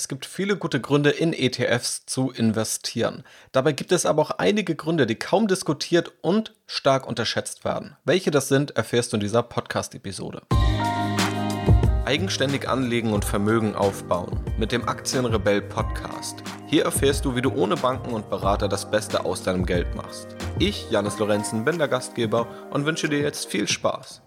Es gibt viele gute Gründe, in ETFs zu investieren. Dabei gibt es aber auch einige Gründe, die kaum diskutiert und stark unterschätzt werden. Welche das sind, erfährst du in dieser Podcast-Episode. Eigenständig anlegen und Vermögen aufbauen mit dem Aktienrebell Podcast. Hier erfährst du, wie du ohne Banken und Berater das Beste aus deinem Geld machst. Ich, Janis Lorenzen, bin der Gastgeber und wünsche dir jetzt viel Spaß.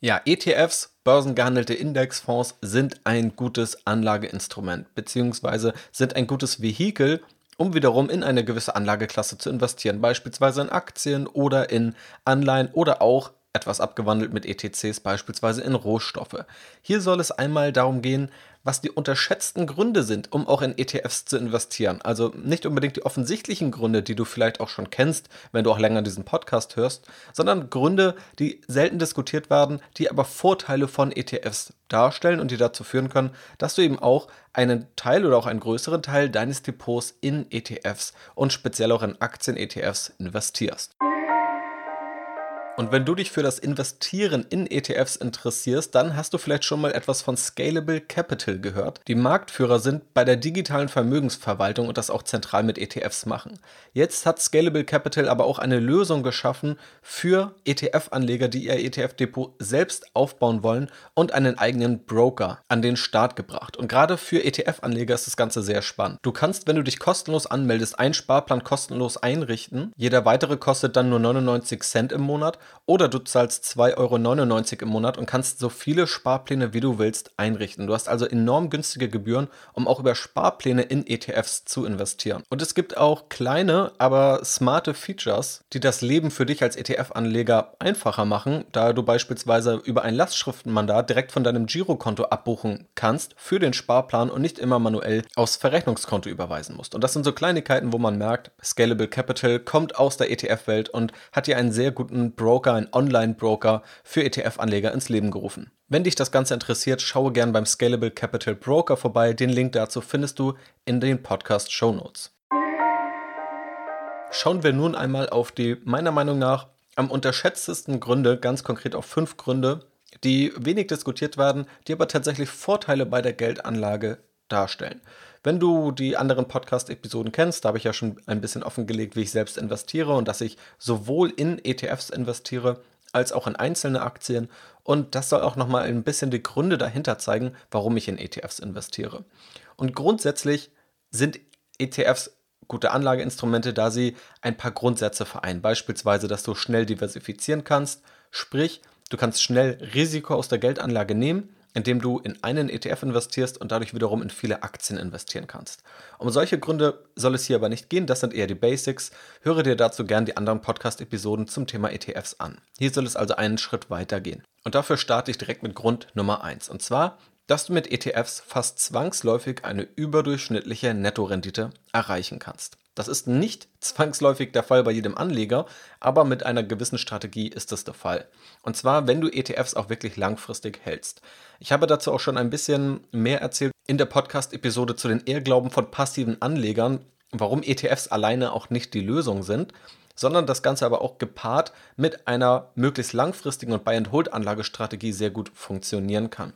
Ja, ETFs, börsengehandelte Indexfonds, sind ein gutes Anlageinstrument bzw. sind ein gutes Vehikel, um wiederum in eine gewisse Anlageklasse zu investieren, beispielsweise in Aktien oder in Anleihen oder auch etwas abgewandelt mit ETCs beispielsweise in Rohstoffe. Hier soll es einmal darum gehen, was die unterschätzten Gründe sind, um auch in ETFs zu investieren. Also nicht unbedingt die offensichtlichen Gründe, die du vielleicht auch schon kennst, wenn du auch länger diesen Podcast hörst, sondern Gründe, die selten diskutiert werden, die aber Vorteile von ETFs darstellen und die dazu führen können, dass du eben auch einen Teil oder auch einen größeren Teil deines Depots in ETFs und speziell auch in Aktien-ETFs investierst. Und wenn du dich für das Investieren in ETFs interessierst, dann hast du vielleicht schon mal etwas von Scalable Capital gehört. Die Marktführer sind bei der digitalen Vermögensverwaltung und das auch zentral mit ETFs machen. Jetzt hat Scalable Capital aber auch eine Lösung geschaffen für ETF-Anleger, die ihr ETF-Depot selbst aufbauen wollen und einen eigenen Broker an den Start gebracht. Und gerade für ETF-Anleger ist das Ganze sehr spannend. Du kannst, wenn du dich kostenlos anmeldest, einen Sparplan kostenlos einrichten. Jeder weitere kostet dann nur 99 Cent im Monat oder du zahlst 2,99 Euro im Monat und kannst so viele Sparpläne wie du willst einrichten. Du hast also enorm günstige Gebühren, um auch über Sparpläne in ETFs zu investieren. Und es gibt auch kleine, aber smarte Features, die das Leben für dich als ETF-Anleger einfacher machen, da du beispielsweise über ein Lastschriftenmandat direkt von deinem Girokonto abbuchen kannst für den Sparplan und nicht immer manuell aufs Verrechnungskonto überweisen musst. Und das sind so Kleinigkeiten, wo man merkt, Scalable Capital kommt aus der ETF-Welt und hat hier einen sehr guten Broker Broker, ein Online-Broker für ETF-Anleger ins Leben gerufen. Wenn dich das Ganze interessiert, schaue gern beim Scalable Capital Broker vorbei. Den Link dazu findest du in den Podcast Show Notes. Schauen wir nun einmal auf die meiner Meinung nach am unterschätztesten Gründe, ganz konkret auf fünf Gründe, die wenig diskutiert werden, die aber tatsächlich Vorteile bei der Geldanlage darstellen. Wenn du die anderen Podcast-Episoden kennst, da habe ich ja schon ein bisschen offengelegt, wie ich selbst investiere und dass ich sowohl in ETFs investiere als auch in einzelne Aktien. Und das soll auch nochmal ein bisschen die Gründe dahinter zeigen, warum ich in ETFs investiere. Und grundsätzlich sind ETFs gute Anlageinstrumente, da sie ein paar Grundsätze vereinen. Beispielsweise, dass du schnell diversifizieren kannst, sprich, du kannst schnell Risiko aus der Geldanlage nehmen indem du in einen ETF investierst und dadurch wiederum in viele Aktien investieren kannst. Um solche Gründe soll es hier aber nicht gehen, das sind eher die Basics. Höre dir dazu gern die anderen Podcast-Episoden zum Thema ETFs an. Hier soll es also einen Schritt weiter gehen. Und dafür starte ich direkt mit Grund Nummer 1. Und zwar, dass du mit ETFs fast zwangsläufig eine überdurchschnittliche Nettorendite erreichen kannst. Das ist nicht zwangsläufig der Fall bei jedem Anleger, aber mit einer gewissen Strategie ist das der Fall. Und zwar, wenn du ETFs auch wirklich langfristig hältst. Ich habe dazu auch schon ein bisschen mehr erzählt in der Podcast-Episode zu den Irrglauben von passiven Anlegern, warum ETFs alleine auch nicht die Lösung sind sondern das Ganze aber auch gepaart mit einer möglichst langfristigen und Buy-and-Hold-Anlagestrategie sehr gut funktionieren kann.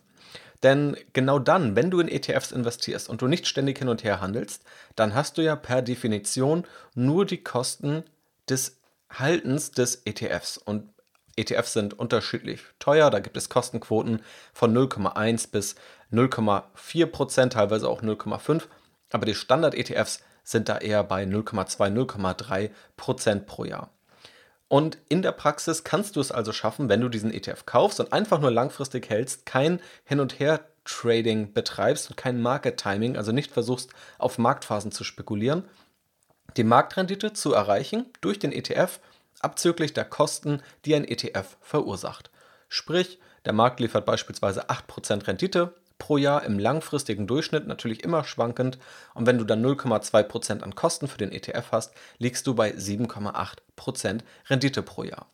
Denn genau dann, wenn du in ETFs investierst und du nicht ständig hin und her handelst, dann hast du ja per Definition nur die Kosten des Haltens des ETFs. Und ETFs sind unterschiedlich teuer, da gibt es Kostenquoten von 0,1 bis 0,4 Prozent, teilweise auch 0,5. Aber die Standard-ETFs sind da eher bei 0,2, 0,3 Prozent pro Jahr. Und in der Praxis kannst du es also schaffen, wenn du diesen ETF kaufst und einfach nur langfristig hältst, kein Hin- und Her-Trading betreibst und kein Market-Timing, also nicht versuchst, auf Marktphasen zu spekulieren, die Marktrendite zu erreichen durch den ETF, abzüglich der Kosten, die ein ETF verursacht. Sprich, der Markt liefert beispielsweise 8% Rendite, pro Jahr im langfristigen Durchschnitt, natürlich immer schwankend. Und wenn du dann 0,2% an Kosten für den ETF hast, liegst du bei 7,8% Rendite pro Jahr.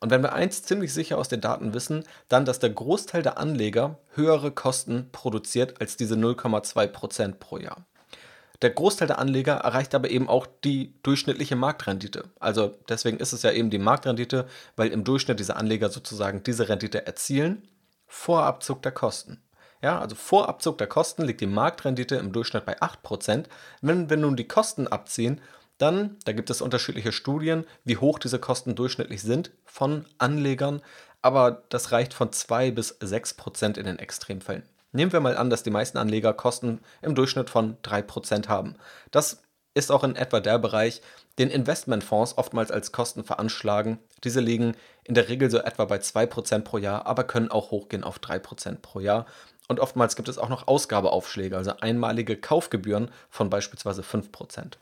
Und wenn wir eins ziemlich sicher aus den Daten wissen, dann, dass der Großteil der Anleger höhere Kosten produziert als diese 0,2% pro Jahr. Der Großteil der Anleger erreicht aber eben auch die durchschnittliche Marktrendite. Also deswegen ist es ja eben die Marktrendite, weil im Durchschnitt diese Anleger sozusagen diese Rendite erzielen vor Abzug der Kosten. Ja, also vor Abzug der Kosten liegt die Marktrendite im Durchschnitt bei 8%. Wenn wir nun die Kosten abziehen, dann, da gibt es unterschiedliche Studien, wie hoch diese Kosten durchschnittlich sind von Anlegern, aber das reicht von 2 bis 6% in den Extremfällen. Nehmen wir mal an, dass die meisten Anleger Kosten im Durchschnitt von 3% haben. Das ist auch in etwa der Bereich, den Investmentfonds oftmals als Kosten veranschlagen. Diese liegen in der Regel so etwa bei 2% pro Jahr, aber können auch hochgehen auf 3% pro Jahr. Und oftmals gibt es auch noch Ausgabeaufschläge, also einmalige Kaufgebühren von beispielsweise 5%.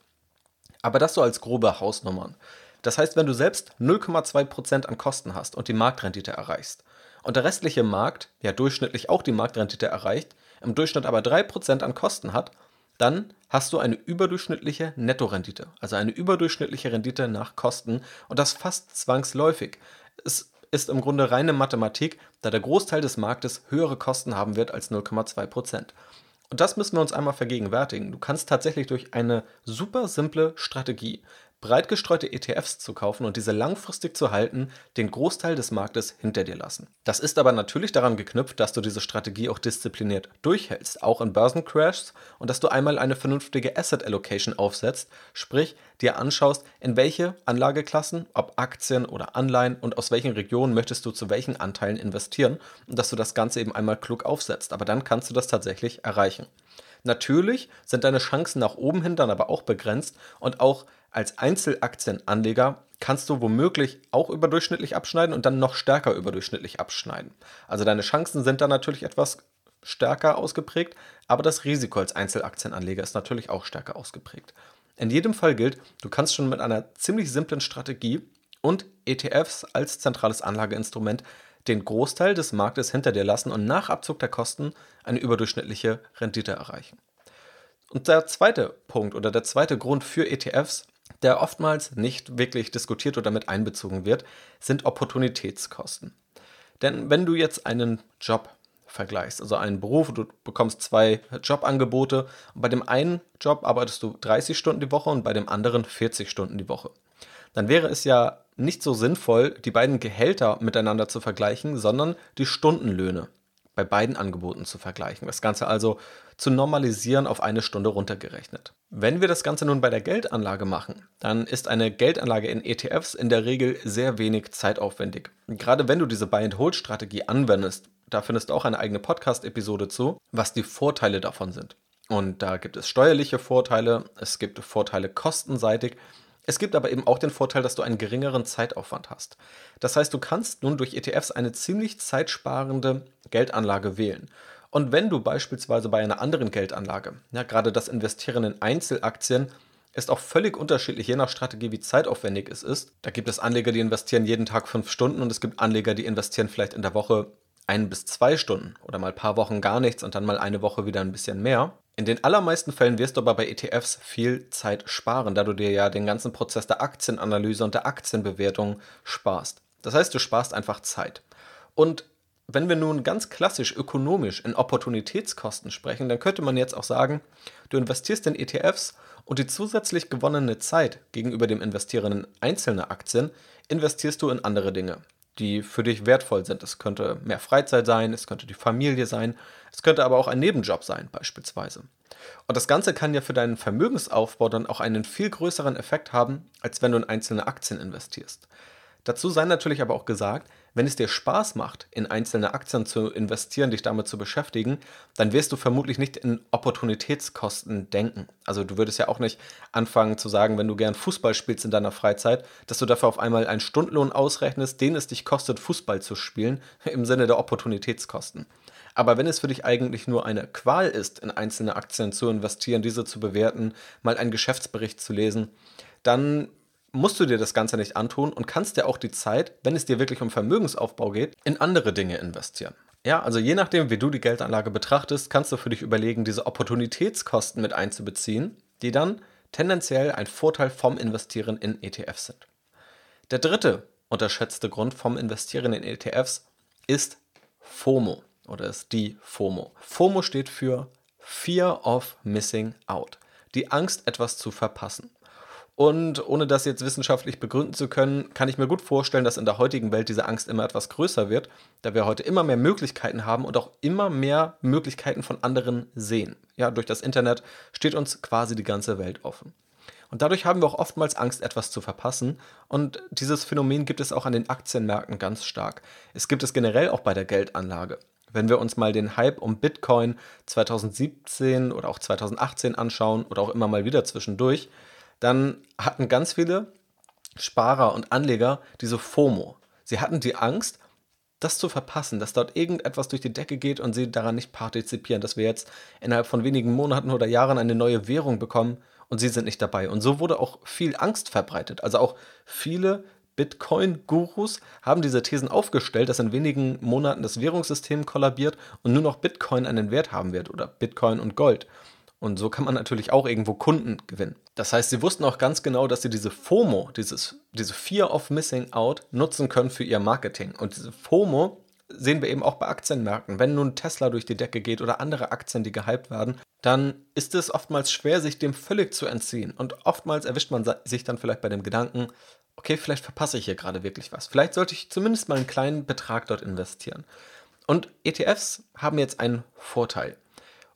Aber das so als grobe Hausnummern. Das heißt, wenn du selbst 0,2% an Kosten hast und die Marktrendite erreichst und der restliche Markt ja durchschnittlich auch die Marktrendite erreicht, im Durchschnitt aber 3% an Kosten hat, dann hast du eine überdurchschnittliche Nettorendite, also eine überdurchschnittliche Rendite nach Kosten und das fast zwangsläufig. Es ist im Grunde reine Mathematik, da der Großteil des Marktes höhere Kosten haben wird als 0,2%. Und das müssen wir uns einmal vergegenwärtigen. Du kannst tatsächlich durch eine super simple Strategie breit gestreute ETFs zu kaufen und diese langfristig zu halten, den Großteil des Marktes hinter dir lassen. Das ist aber natürlich daran geknüpft, dass du diese Strategie auch diszipliniert durchhältst, auch in Börsencrashs und dass du einmal eine vernünftige Asset Allocation aufsetzt, sprich dir anschaust, in welche Anlageklassen, ob Aktien oder Anleihen und aus welchen Regionen möchtest du zu welchen Anteilen investieren und dass du das Ganze eben einmal klug aufsetzt. Aber dann kannst du das tatsächlich erreichen. Natürlich sind deine Chancen nach oben hin dann aber auch begrenzt und auch als Einzelaktienanleger kannst du womöglich auch überdurchschnittlich abschneiden und dann noch stärker überdurchschnittlich abschneiden. Also deine Chancen sind dann natürlich etwas stärker ausgeprägt, aber das Risiko als Einzelaktienanleger ist natürlich auch stärker ausgeprägt. In jedem Fall gilt, du kannst schon mit einer ziemlich simplen Strategie und ETFs als zentrales Anlageinstrument den Großteil des Marktes hinter dir lassen und nach Abzug der Kosten eine überdurchschnittliche Rendite erreichen. Und der zweite Punkt oder der zweite Grund für ETFs der oftmals nicht wirklich diskutiert oder mit einbezogen wird, sind Opportunitätskosten. Denn wenn du jetzt einen Job vergleichst, also einen Beruf, du bekommst zwei Jobangebote und bei dem einen Job arbeitest du 30 Stunden die Woche und bei dem anderen 40 Stunden die Woche, dann wäre es ja nicht so sinnvoll, die beiden Gehälter miteinander zu vergleichen, sondern die Stundenlöhne bei beiden Angeboten zu vergleichen. Das Ganze also zu normalisieren auf eine Stunde runtergerechnet. Wenn wir das Ganze nun bei der Geldanlage machen, dann ist eine Geldanlage in ETFs in der Regel sehr wenig zeitaufwendig. Gerade wenn du diese Buy-and-Hold-Strategie anwendest, da findest du auch eine eigene Podcast-Episode zu, was die Vorteile davon sind. Und da gibt es steuerliche Vorteile, es gibt Vorteile kostenseitig es gibt aber eben auch den Vorteil, dass du einen geringeren Zeitaufwand hast. Das heißt, du kannst nun durch ETFs eine ziemlich zeitsparende Geldanlage wählen. Und wenn du beispielsweise bei einer anderen Geldanlage, ja, gerade das Investieren in Einzelaktien, ist auch völlig unterschiedlich, je nach Strategie, wie zeitaufwendig es ist. Da gibt es Anleger, die investieren jeden Tag fünf Stunden und es gibt Anleger, die investieren vielleicht in der Woche ein bis zwei Stunden oder mal ein paar Wochen gar nichts und dann mal eine Woche wieder ein bisschen mehr. In den allermeisten Fällen wirst du aber bei ETFs viel Zeit sparen, da du dir ja den ganzen Prozess der Aktienanalyse und der Aktienbewertung sparst. Das heißt, du sparst einfach Zeit. Und wenn wir nun ganz klassisch ökonomisch in Opportunitätskosten sprechen, dann könnte man jetzt auch sagen, du investierst in ETFs und die zusätzlich gewonnene Zeit gegenüber dem Investieren in einzelne Aktien investierst du in andere Dinge die für dich wertvoll sind. Es könnte mehr Freizeit sein, es könnte die Familie sein, es könnte aber auch ein Nebenjob sein beispielsweise. Und das Ganze kann ja für deinen Vermögensaufbau dann auch einen viel größeren Effekt haben, als wenn du in einzelne Aktien investierst. Dazu sei natürlich aber auch gesagt, wenn es dir Spaß macht, in einzelne Aktien zu investieren, dich damit zu beschäftigen, dann wirst du vermutlich nicht in Opportunitätskosten denken. Also du würdest ja auch nicht anfangen zu sagen, wenn du gern Fußball spielst in deiner Freizeit, dass du dafür auf einmal einen Stundenlohn ausrechnest, den es dich kostet, Fußball zu spielen, im Sinne der Opportunitätskosten. Aber wenn es für dich eigentlich nur eine Qual ist, in einzelne Aktien zu investieren, diese zu bewerten, mal einen Geschäftsbericht zu lesen, dann musst du dir das Ganze nicht antun und kannst dir auch die Zeit, wenn es dir wirklich um Vermögensaufbau geht, in andere Dinge investieren. Ja, also je nachdem, wie du die Geldanlage betrachtest, kannst du für dich überlegen, diese Opportunitätskosten mit einzubeziehen, die dann tendenziell ein Vorteil vom Investieren in ETFs sind. Der dritte unterschätzte Grund vom Investieren in ETFs ist FOMO oder ist die FOMO. FOMO steht für Fear of Missing Out, die Angst, etwas zu verpassen. Und ohne das jetzt wissenschaftlich begründen zu können, kann ich mir gut vorstellen, dass in der heutigen Welt diese Angst immer etwas größer wird, da wir heute immer mehr Möglichkeiten haben und auch immer mehr Möglichkeiten von anderen sehen. Ja, durch das Internet steht uns quasi die ganze Welt offen. Und dadurch haben wir auch oftmals Angst, etwas zu verpassen. Und dieses Phänomen gibt es auch an den Aktienmärkten ganz stark. Es gibt es generell auch bei der Geldanlage. Wenn wir uns mal den Hype um Bitcoin 2017 oder auch 2018 anschauen oder auch immer mal wieder zwischendurch, dann hatten ganz viele Sparer und Anleger diese FOMO. Sie hatten die Angst, das zu verpassen, dass dort irgendetwas durch die Decke geht und sie daran nicht partizipieren, dass wir jetzt innerhalb von wenigen Monaten oder Jahren eine neue Währung bekommen und sie sind nicht dabei. Und so wurde auch viel Angst verbreitet. Also auch viele Bitcoin-Gurus haben diese Thesen aufgestellt, dass in wenigen Monaten das Währungssystem kollabiert und nur noch Bitcoin einen Wert haben wird oder Bitcoin und Gold. Und so kann man natürlich auch irgendwo Kunden gewinnen. Das heißt, sie wussten auch ganz genau, dass sie diese FOMO, dieses, diese Fear of Missing Out, nutzen können für ihr Marketing. Und diese FOMO sehen wir eben auch bei Aktienmärkten. Wenn nun Tesla durch die Decke geht oder andere Aktien, die gehypt werden, dann ist es oftmals schwer, sich dem völlig zu entziehen. Und oftmals erwischt man sich dann vielleicht bei dem Gedanken, okay, vielleicht verpasse ich hier gerade wirklich was. Vielleicht sollte ich zumindest mal einen kleinen Betrag dort investieren. Und ETFs haben jetzt einen Vorteil.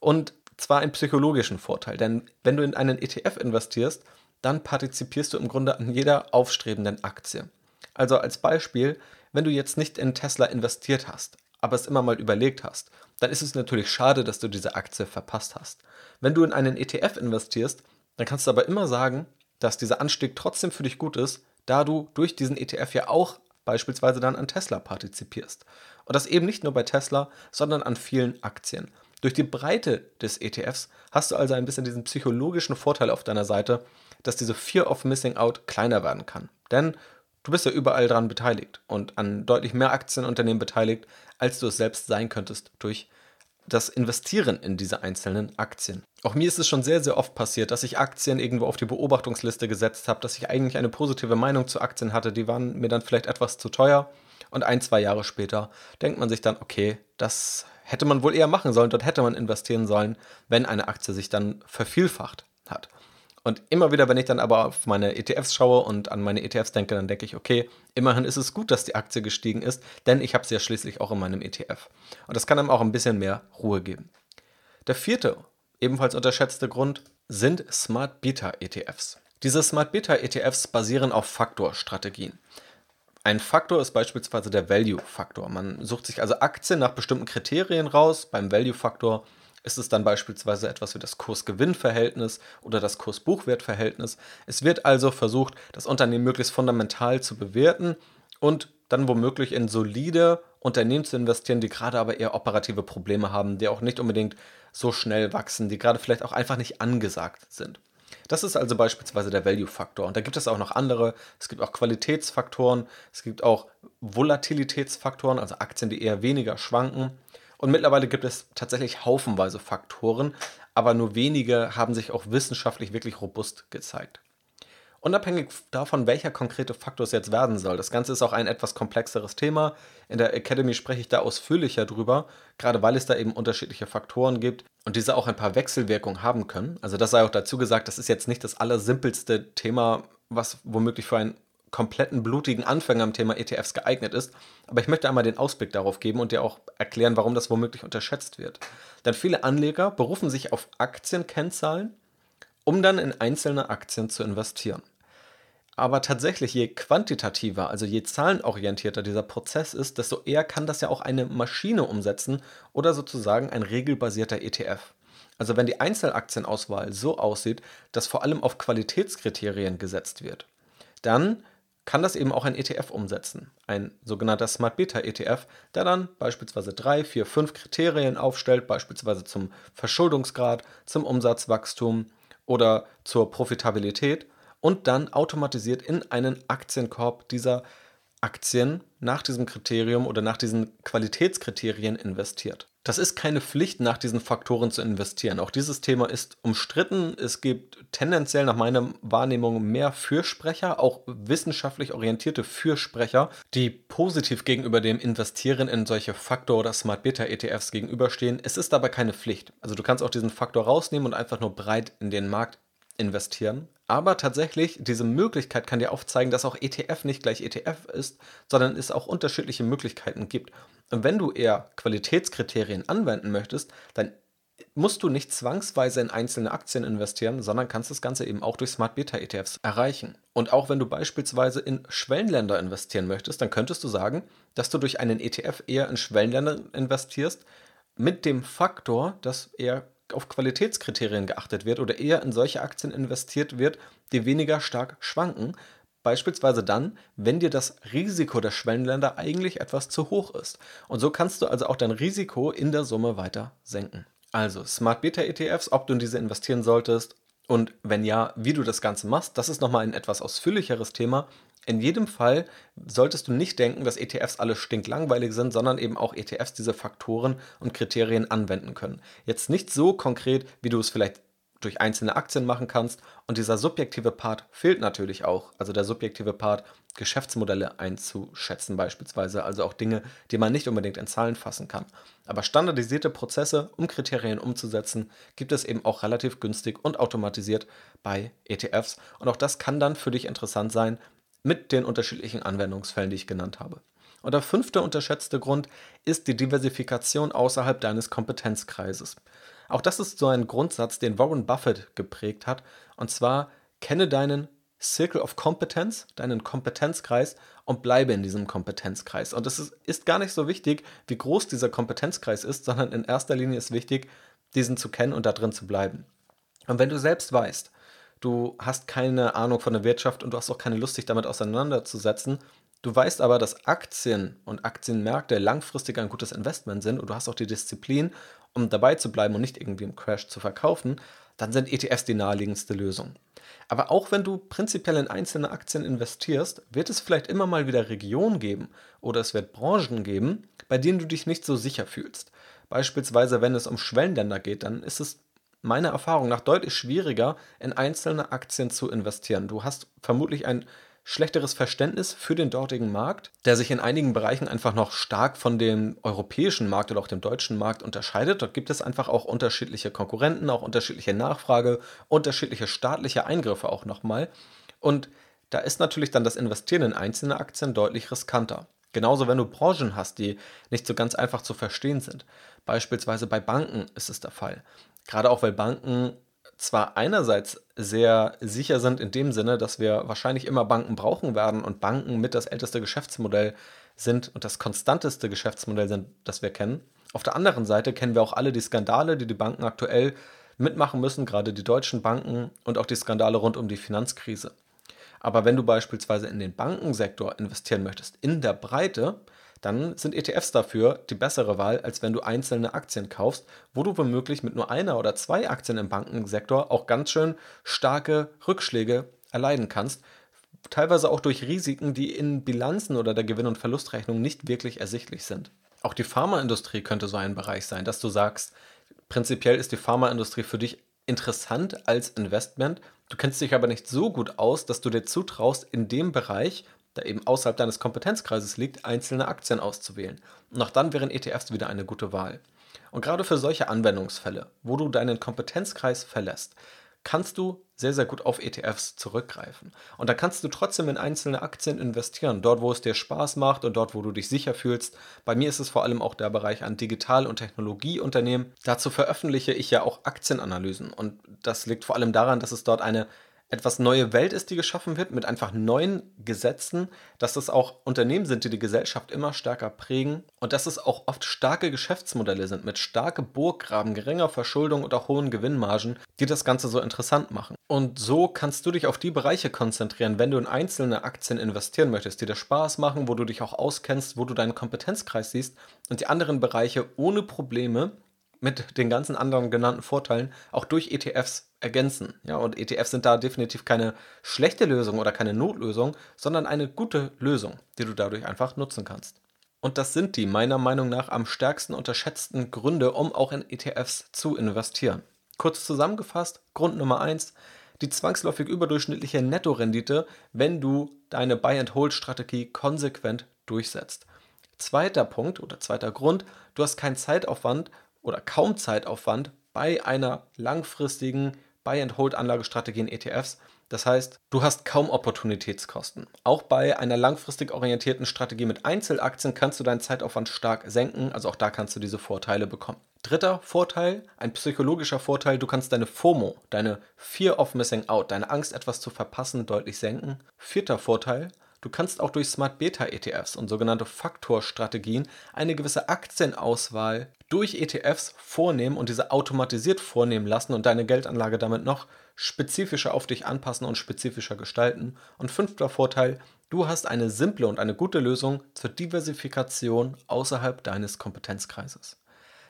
Und zwar einen psychologischen Vorteil. Denn wenn du in einen ETF investierst, dann partizipierst du im Grunde an jeder aufstrebenden Aktie. Also als Beispiel, wenn du jetzt nicht in Tesla investiert hast, aber es immer mal überlegt hast, dann ist es natürlich schade, dass du diese Aktie verpasst hast. Wenn du in einen ETF investierst, dann kannst du aber immer sagen, dass dieser Anstieg trotzdem für dich gut ist, da du durch diesen ETF ja auch beispielsweise dann an Tesla partizipierst. Und das eben nicht nur bei Tesla, sondern an vielen Aktien. Durch die Breite des ETFs hast du also ein bisschen diesen psychologischen Vorteil auf deiner Seite, dass diese Fear of Missing Out kleiner werden kann. Denn du bist ja überall dran beteiligt und an deutlich mehr Aktienunternehmen beteiligt, als du es selbst sein könntest durch das Investieren in diese einzelnen Aktien. Auch mir ist es schon sehr, sehr oft passiert, dass ich Aktien irgendwo auf die Beobachtungsliste gesetzt habe, dass ich eigentlich eine positive Meinung zu Aktien hatte, die waren mir dann vielleicht etwas zu teuer und ein, zwei Jahre später denkt man sich dann, okay, das hätte man wohl eher machen sollen, dort hätte man investieren sollen, wenn eine Aktie sich dann vervielfacht hat. Und immer wieder, wenn ich dann aber auf meine ETFs schaue und an meine ETFs denke, dann denke ich, okay, immerhin ist es gut, dass die Aktie gestiegen ist, denn ich habe sie ja schließlich auch in meinem ETF. Und das kann einem auch ein bisschen mehr Ruhe geben. Der vierte, ebenfalls unterschätzte Grund sind Smart Beta ETFs. Diese Smart Beta ETFs basieren auf Faktorstrategien. Ein Faktor ist beispielsweise der Value-Faktor. Man sucht sich also Aktien nach bestimmten Kriterien raus. Beim Value-Faktor ist es dann beispielsweise etwas wie das Kurs-Gewinn-Verhältnis oder das Kurs-Buchwert-Verhältnis. Es wird also versucht, das Unternehmen möglichst fundamental zu bewerten und dann womöglich in solide Unternehmen zu investieren, die gerade aber eher operative Probleme haben, die auch nicht unbedingt so schnell wachsen, die gerade vielleicht auch einfach nicht angesagt sind. Das ist also beispielsweise der Value-Faktor. Und da gibt es auch noch andere. Es gibt auch Qualitätsfaktoren, es gibt auch Volatilitätsfaktoren, also Aktien, die eher weniger schwanken. Und mittlerweile gibt es tatsächlich haufenweise Faktoren, aber nur wenige haben sich auch wissenschaftlich wirklich robust gezeigt. Unabhängig davon, welcher konkrete Faktor es jetzt werden soll, das Ganze ist auch ein etwas komplexeres Thema. In der Academy spreche ich da ausführlicher drüber, gerade weil es da eben unterschiedliche Faktoren gibt und diese auch ein paar Wechselwirkungen haben können. Also das sei auch dazu gesagt, das ist jetzt nicht das allersimpelste Thema, was womöglich für einen kompletten blutigen Anfänger am Thema ETFs geeignet ist. Aber ich möchte einmal den Ausblick darauf geben und dir auch erklären, warum das womöglich unterschätzt wird. Denn viele Anleger berufen sich auf Aktienkennzahlen, um dann in einzelne Aktien zu investieren. Aber tatsächlich, je quantitativer, also je zahlenorientierter dieser Prozess ist, desto eher kann das ja auch eine Maschine umsetzen oder sozusagen ein regelbasierter ETF. Also wenn die Einzelaktienauswahl so aussieht, dass vor allem auf Qualitätskriterien gesetzt wird dann kann das eben auch ein ETF umsetzen. Ein sogenannter Smart Beta ETF, der dann beispielsweise drei, vier, fünf Kriterien aufstellt, beispielsweise zum Verschuldungsgrad, zum Umsatzwachstum oder zur Profitabilität und dann automatisiert in einen Aktienkorb dieser Aktien nach diesem Kriterium oder nach diesen Qualitätskriterien investiert. Das ist keine Pflicht, nach diesen Faktoren zu investieren. Auch dieses Thema ist umstritten. Es gibt tendenziell nach meiner Wahrnehmung mehr Fürsprecher, auch wissenschaftlich orientierte Fürsprecher, die positiv gegenüber dem Investieren in solche Faktor- oder Smart Beta ETFs gegenüberstehen. Es ist aber keine Pflicht. Also du kannst auch diesen Faktor rausnehmen und einfach nur breit in den Markt investieren. Aber tatsächlich, diese Möglichkeit kann dir aufzeigen, dass auch ETF nicht gleich ETF ist, sondern es auch unterschiedliche Möglichkeiten gibt. Und wenn du eher Qualitätskriterien anwenden möchtest, dann musst du nicht zwangsweise in einzelne Aktien investieren, sondern kannst das Ganze eben auch durch Smart Beta ETFs erreichen. Und auch wenn du beispielsweise in Schwellenländer investieren möchtest, dann könntest du sagen, dass du durch einen ETF eher in Schwellenländer investierst, mit dem Faktor, dass eher auf Qualitätskriterien geachtet wird oder eher in solche Aktien investiert wird, die weniger stark schwanken, Beispielsweise dann, wenn dir das Risiko der Schwellenländer eigentlich etwas zu hoch ist. Und so kannst du also auch dein Risiko in der Summe weiter senken. Also Smart Beta ETFs, ob du in diese investieren solltest und wenn ja, wie du das Ganze machst, das ist nochmal ein etwas ausführlicheres Thema. In jedem Fall solltest du nicht denken, dass ETFs alle stinklangweilig sind, sondern eben auch ETFs diese Faktoren und Kriterien anwenden können. Jetzt nicht so konkret, wie du es vielleicht durch einzelne Aktien machen kannst. Und dieser subjektive Part fehlt natürlich auch. Also der subjektive Part, Geschäftsmodelle einzuschätzen beispielsweise. Also auch Dinge, die man nicht unbedingt in Zahlen fassen kann. Aber standardisierte Prozesse, um Kriterien umzusetzen, gibt es eben auch relativ günstig und automatisiert bei ETFs. Und auch das kann dann für dich interessant sein mit den unterschiedlichen Anwendungsfällen, die ich genannt habe. Und der fünfte unterschätzte Grund ist die Diversifikation außerhalb deines Kompetenzkreises. Auch das ist so ein Grundsatz, den Warren Buffett geprägt hat. Und zwar kenne deinen Circle of Competence, deinen Kompetenzkreis und bleibe in diesem Kompetenzkreis. Und es ist, ist, gar nicht so wichtig, wie groß dieser Kompetenzkreis ist, sondern in erster Linie ist wichtig, diesen zu kennen und da drin zu bleiben. Und wenn du selbst weißt, du hast keine Ahnung von der Wirtschaft und du hast auch keine Lust, dich damit auseinanderzusetzen, du weißt aber, dass Aktien und Aktienmärkte langfristig ein gutes Investment sind und du hast auch die Disziplin um dabei zu bleiben und nicht irgendwie im Crash zu verkaufen, dann sind ETFs die naheliegendste Lösung. Aber auch wenn du prinzipiell in einzelne Aktien investierst, wird es vielleicht immer mal wieder Regionen geben oder es wird Branchen geben, bei denen du dich nicht so sicher fühlst. Beispielsweise, wenn es um Schwellenländer geht, dann ist es meiner Erfahrung nach deutlich schwieriger, in einzelne Aktien zu investieren. Du hast vermutlich ein schlechteres Verständnis für den dortigen Markt, der sich in einigen Bereichen einfach noch stark von dem europäischen Markt oder auch dem deutschen Markt unterscheidet. Dort gibt es einfach auch unterschiedliche Konkurrenten, auch unterschiedliche Nachfrage, unterschiedliche staatliche Eingriffe auch nochmal. Und da ist natürlich dann das Investieren in einzelne Aktien deutlich riskanter. Genauso, wenn du Branchen hast, die nicht so ganz einfach zu verstehen sind. Beispielsweise bei Banken ist es der Fall. Gerade auch, weil Banken zwar einerseits sehr sicher sind in dem Sinne, dass wir wahrscheinlich immer Banken brauchen werden und Banken mit das älteste Geschäftsmodell sind und das konstanteste Geschäftsmodell sind, das wir kennen. Auf der anderen Seite kennen wir auch alle die Skandale, die die Banken aktuell mitmachen müssen, gerade die deutschen Banken und auch die Skandale rund um die Finanzkrise. Aber wenn du beispielsweise in den Bankensektor investieren möchtest, in der Breite, dann sind ETFs dafür die bessere Wahl, als wenn du einzelne Aktien kaufst, wo du womöglich mit nur einer oder zwei Aktien im Bankensektor auch ganz schön starke Rückschläge erleiden kannst. Teilweise auch durch Risiken, die in Bilanzen oder der Gewinn- und Verlustrechnung nicht wirklich ersichtlich sind. Auch die Pharmaindustrie könnte so ein Bereich sein, dass du sagst, prinzipiell ist die Pharmaindustrie für dich interessant als Investment. Du kennst dich aber nicht so gut aus, dass du dir zutraust, in dem Bereich der eben außerhalb deines Kompetenzkreises liegt, einzelne Aktien auszuwählen. Und auch dann wären ETFs wieder eine gute Wahl. Und gerade für solche Anwendungsfälle, wo du deinen Kompetenzkreis verlässt, kannst du sehr, sehr gut auf ETFs zurückgreifen. Und da kannst du trotzdem in einzelne Aktien investieren, dort, wo es dir Spaß macht und dort, wo du dich sicher fühlst. Bei mir ist es vor allem auch der Bereich an Digital- und Technologieunternehmen. Dazu veröffentliche ich ja auch Aktienanalysen. Und das liegt vor allem daran, dass es dort eine etwas neue Welt ist, die geschaffen wird, mit einfach neuen Gesetzen, dass es auch Unternehmen sind, die die Gesellschaft immer stärker prägen und dass es auch oft starke Geschäftsmodelle sind, mit starke Burggraben, geringer Verschuldung und auch hohen Gewinnmargen, die das Ganze so interessant machen. Und so kannst du dich auf die Bereiche konzentrieren, wenn du in einzelne Aktien investieren möchtest, die dir Spaß machen, wo du dich auch auskennst, wo du deinen Kompetenzkreis siehst und die anderen Bereiche ohne Probleme mit den ganzen anderen genannten Vorteilen auch durch ETFs ergänzen. Ja, und ETFs sind da definitiv keine schlechte Lösung oder keine Notlösung, sondern eine gute Lösung, die du dadurch einfach nutzen kannst. Und das sind die meiner Meinung nach am stärksten unterschätzten Gründe, um auch in ETFs zu investieren. Kurz zusammengefasst, Grund Nummer 1, die zwangsläufig überdurchschnittliche Nettorendite, wenn du deine Buy-and-Hold-Strategie konsequent durchsetzt. Zweiter Punkt oder zweiter Grund, du hast keinen Zeitaufwand oder kaum Zeitaufwand bei einer langfristigen Buy-and-Hold-Anlagestrategien ETFs. Das heißt, du hast kaum Opportunitätskosten. Auch bei einer langfristig orientierten Strategie mit Einzelaktien kannst du deinen Zeitaufwand stark senken. Also auch da kannst du diese Vorteile bekommen. Dritter Vorteil, ein psychologischer Vorteil, du kannst deine FOMO, deine Fear of Missing Out, deine Angst, etwas zu verpassen, deutlich senken. Vierter Vorteil, Du kannst auch durch Smart Beta ETFs und sogenannte Faktorstrategien eine gewisse Aktienauswahl durch ETFs vornehmen und diese automatisiert vornehmen lassen und deine Geldanlage damit noch spezifischer auf dich anpassen und spezifischer gestalten. Und fünfter Vorteil, du hast eine simple und eine gute Lösung zur Diversifikation außerhalb deines Kompetenzkreises.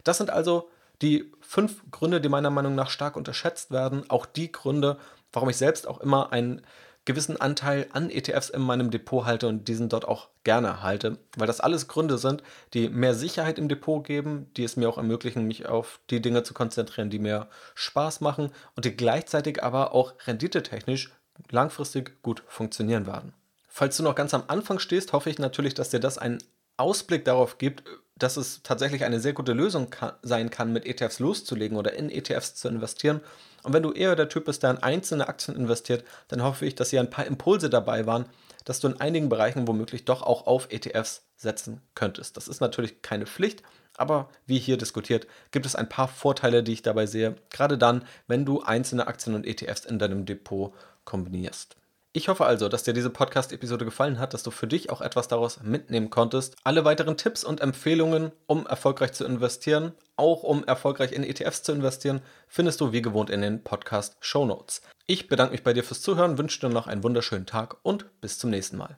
Das sind also die fünf Gründe, die meiner Meinung nach stark unterschätzt werden. Auch die Gründe, warum ich selbst auch immer einen gewissen Anteil an ETFs in meinem Depot halte und diesen dort auch gerne halte, weil das alles Gründe sind, die mehr Sicherheit im Depot geben, die es mir auch ermöglichen, mich auf die Dinge zu konzentrieren, die mir Spaß machen und die gleichzeitig aber auch renditetechnisch langfristig gut funktionieren werden. Falls du noch ganz am Anfang stehst, hoffe ich natürlich, dass dir das einen Ausblick darauf gibt, dass es tatsächlich eine sehr gute Lösung kann, sein kann, mit ETFs loszulegen oder in ETFs zu investieren. Und wenn du eher der Typ bist, der in einzelne Aktien investiert, dann hoffe ich, dass hier ein paar Impulse dabei waren, dass du in einigen Bereichen womöglich doch auch auf ETFs setzen könntest. Das ist natürlich keine Pflicht, aber wie hier diskutiert, gibt es ein paar Vorteile, die ich dabei sehe, gerade dann, wenn du einzelne Aktien und ETFs in deinem Depot kombinierst. Ich hoffe also, dass dir diese Podcast-Episode gefallen hat, dass du für dich auch etwas daraus mitnehmen konntest. Alle weiteren Tipps und Empfehlungen, um erfolgreich zu investieren, auch um erfolgreich in ETFs zu investieren, findest du wie gewohnt in den Podcast-Show Notes. Ich bedanke mich bei dir fürs Zuhören, wünsche dir noch einen wunderschönen Tag und bis zum nächsten Mal.